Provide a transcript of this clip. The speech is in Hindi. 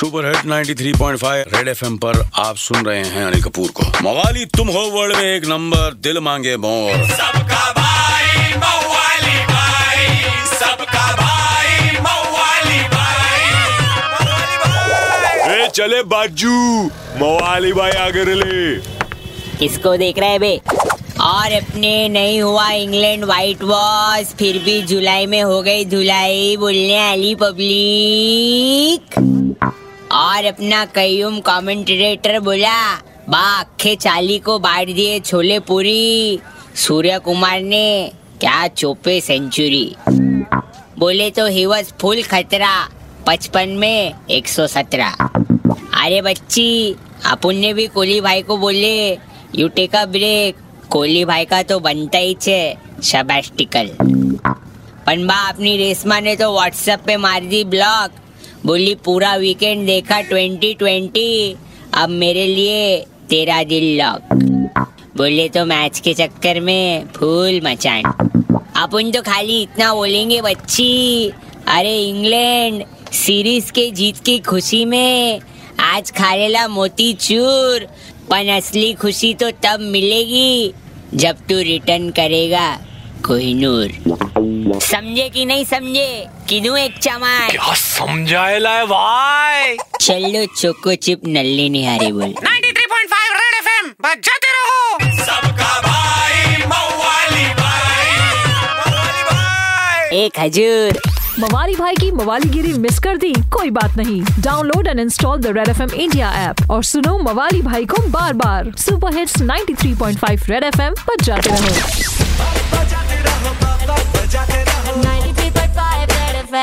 सुपर हिट 93.5 रेड एफएम पर आप सुन रहे हैं अनिल कपूर को। मवाली तुम हो वर्ल्ड में एक नंबर दिल मांगे मोर। सबका भाई मवाली भाई सबका भाई मवाली भाई। ए चले बाजू मवाली भाई आगे ले किसको देख रहे बे? और अपने नहीं हुआ इंग्लैंड व्हाइट वॉश फिर भी जुलाई में हो गई धुलाई बोलने वाली पब्लिक और अपना कयूम कमेंटेटर बोला बा अखे चाली को बांट दिए छोले पूरी। सूर्य कुमार ने, क्या चोपे सेंचुरी? बोले तो ही वॉज़ फुल खतरा, पचपन में 117 अरे बच्ची, अपन ने भी कोहली भाई को बोले you take a break Kohli भाई का तो बनता ही छे शबास्टिकल पण बा अपनी रेशमा ने तो व्हाट्सएप पे मार दी ब्लॉक। बोली, पूरा वीकेंड देखा 2020 अब मेरे लिए तेरा दिल लॉक बोले तो मैच के चक्कर में फूल मचान अपन तो खाली इतना बोलेंगे, बच्ची। अरे, इंग्लैंड सीरीज़ के जीत की खुशी में आज खा लेला मोती चूर। पर असली खुशी तो तब मिलेगी जब तू रिटर्न करेगा। कोहिनूर समझे कि नहीं समझे? किनू एक चमार। क्या समझाएला है भाई? चलो चोको चिप नल्ली निहारी बोल। 93.5 रेड एफएम बजाते रहो। सबका भाई मवाली भाई। मवाली भाई। एक हजूर। मवाली भाई की मवालीगिरी मिस कर दी कोई बात नहीं। Download and install the Red F M India app और सुनो मवाली भाई को बार बार। Super hits 93.5 Red F M पर जाते रहो।